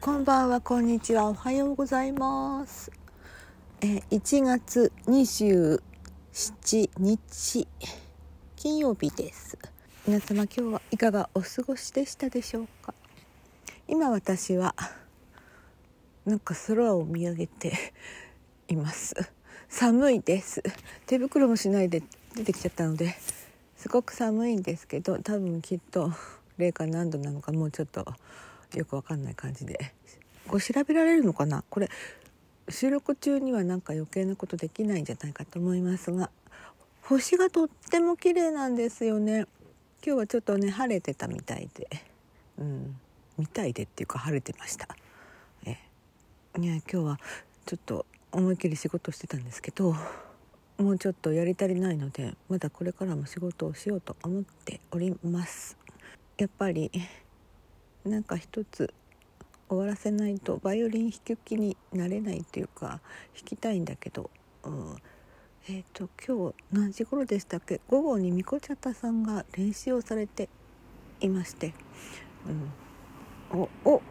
こんばんは、こんにちは、おはようございます。え、1月27日金曜日です。皆様今日はいかがお過ごしでしたでしょうか？今私はなんか空を見上げています。寒いです。手袋もしないで出てきちゃったのですごく寒いんですけど、多分きっと零下何度なのかもうちょっとよくわかんない感じでこう調べられるのかな？これ収録中にはなんか余計なことできないんじゃないかと思いますが星がとっても綺麗なんですよね。今日はちょっとね晴れてたみたいでうんみたいでっていうか晴れてました。えね今日はちょっと思いっきり仕事してたんですけどもうちょっとやり足りないのでまだこれからも仕事をしようと思っております。やっぱりなんか一つ終わらせないとバイオリン弾く気になれないっていうか弾きたいんだけど、うん、えっ、と今日何時頃でしたっけ？午後にみこちゃたさんが練習をされていまして、うん、おお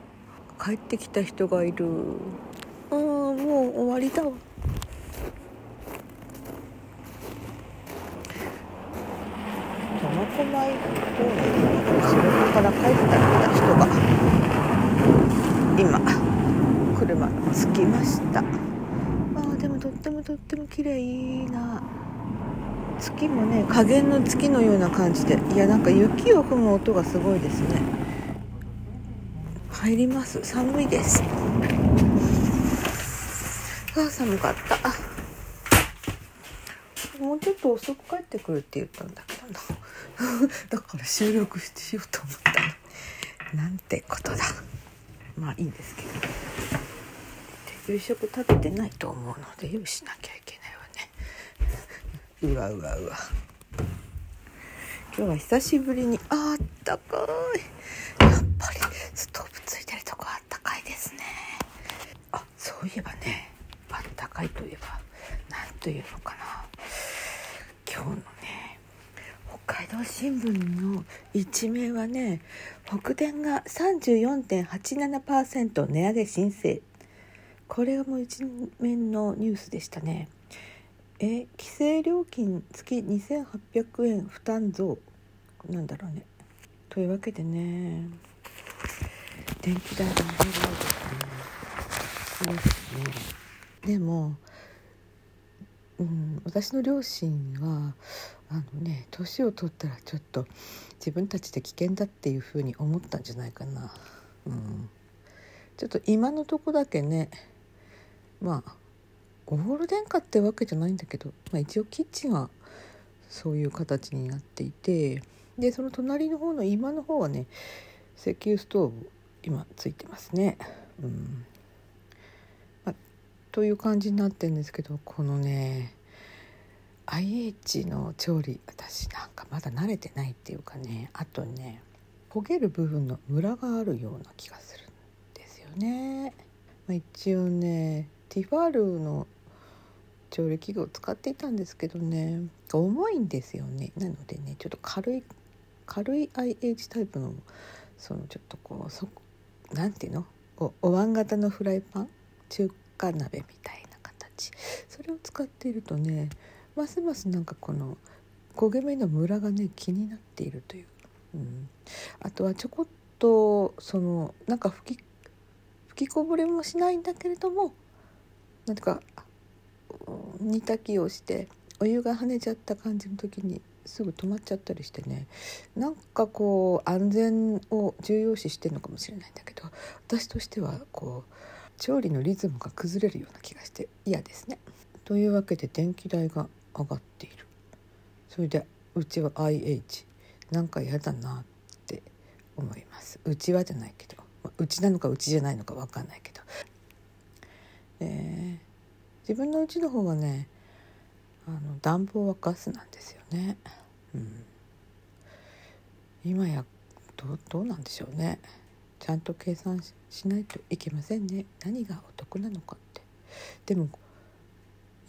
帰ってきた人がいる。あもう終わりだ。わ苫小牧方面に仕事から帰ってた人が今車着きました。あーでもとってもとっても綺麗な。月もね加減の月のような感じでいやなんか雪を踏む音がすごいですね。入ります。寒いです。あー寒かった。もうちょっと遅く帰ってくるって言ったんだけ？どな だから収録しようと思ったの。なんてことだ。まあいいんですけど。夕食食べてないと思うので用意しなきゃいけないわね。うわうわうわ。今日は久しぶりにあったかい。やっぱりストーブついてるとこあったかいですね。あそういえばねあったかいといえば何というのかな。今日のね北海道新聞の一面はね北電が34.87%値上げ申請。これがもう一面のニュースでしたね。え規制料金月2800円負担増。なんだろうね。というわけでね電気代が上がるようですね。そうですね。でもうん、私の両親はあのね年を取ったらちょっと自分たちで危険だっていうふうに思ったんじゃないかな、うん、ちょっと今のとこだけねまあオール電化ってわけじゃないんだけど、まあ、一応キッチンはそういう形になっていてでその隣の方の今の方はね石油ストーブ今ついてますね。うん。という感じになってるんですけどこのね IH の調理私なんかまだ慣れてないっていうかねあとね焦げる部分のムラがあるような気がするんですよね。まあ、一応ねティファールの調理器具を使っていたんですけどね重いんですよね。なのでねちょっと軽い軽い IH タイプのそのちょっとこうそなんていうの？おお椀型のフライパン？中華鍋みたいな形。それを使っているとねますますなんかこの焦げ目のムラがね気になっているという、うん、あとはちょこっとそのなんか吹き吹きこぼれもしないんだけれどもなんか煮炊きをしてお湯が跳ねちゃった感じの時にすぐ止まっちゃったりしてねなんかこう安全を重要視してるのかもしれないんだけど私としてはこう調理のリズムが崩れるような気がして嫌ですね。というわけで電気代が上がっている。それでうちは IH なんか嫌だなって思います。うちはじゃないけど。まあうちなのかうちじゃないのか分かんないけど、えー、自分のうちの方はねあの暖房はガスなんですよね、うん、今やどどうなんでしょうね。ちゃんと計算しないといけませんね。何がお得なのかって。でも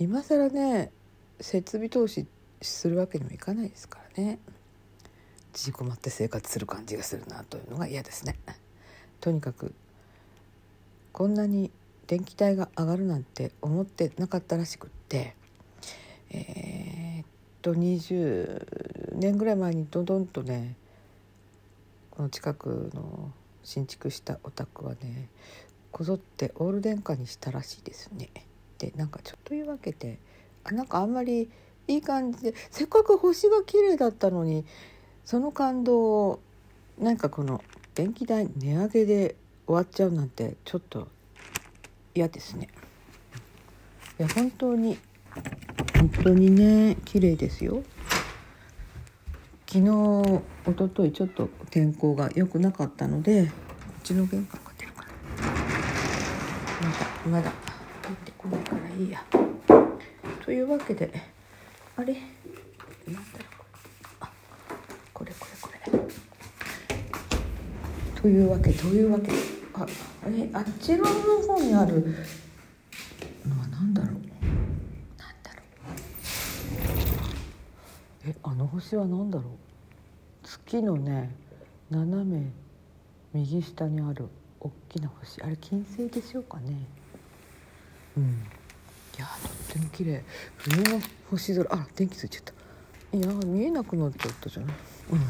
今更ね設備投資するわけにもいかないですからね。縮こまって生活する感じがするなというのが嫌ですね。とにかくこんなに電気代が上がるなんて思ってなかったらしくってえー、っと20年ぐらい前にどんどんとねこの近くの新築したお宅はねこぞってオール電化にしたらしいですね。でなんかちょっというわけであなんかあんまりいい感じでせっかく星が綺麗だったのにその感動をなんかこの電気代値上げで終わっちゃうなんてちょっと嫌ですね。いや本当に本当にね綺麗ですよ。昨日一昨日ちょっと天候が良くなかったのでこっちの玄関が出るかな。まだまだ入ってこないからいいや。というわけであれ？なんだろうあこれこれこれ。というわけというわけ。ああれ？あっちらの方にある星は何だろう？月のね斜め右下にある大きな星。あれ金星でしょうかね。うん。いやとっても綺麗。冬の星空。あ電気ついちゃった。いや見えなくなっちゃったじゃないうん。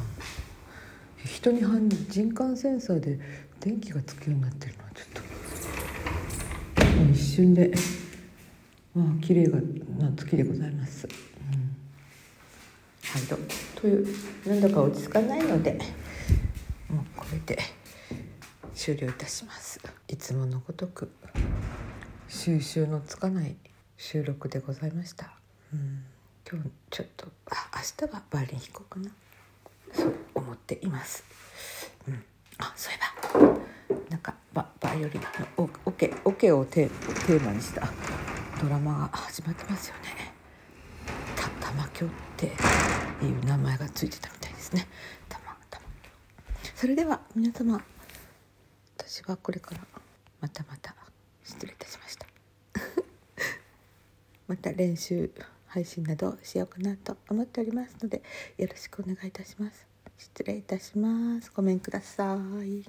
人に人感センサーで電気がつくようになってるのはちょっともう一瞬でまあ綺麗な月でございます、うんはいというなんだか落ち着かないのでもうこれで終了いたします。いつものごとく収集のつかない収録でございました。うん。今日ちょっとあ明日はバーリン弾こうかな。そう思っています。うん。あそういえばなんかババイオリンのオケオケをテーマにしたドラマが始まってますよね。た玉響って。ていう名前がついてたみたいですね。玉玉それでは皆様私はこれからまたまた失礼いたしました。また練習配信などしようかなと思っておりますのでよろしくお願いいたします。失礼いたします。ごめんください。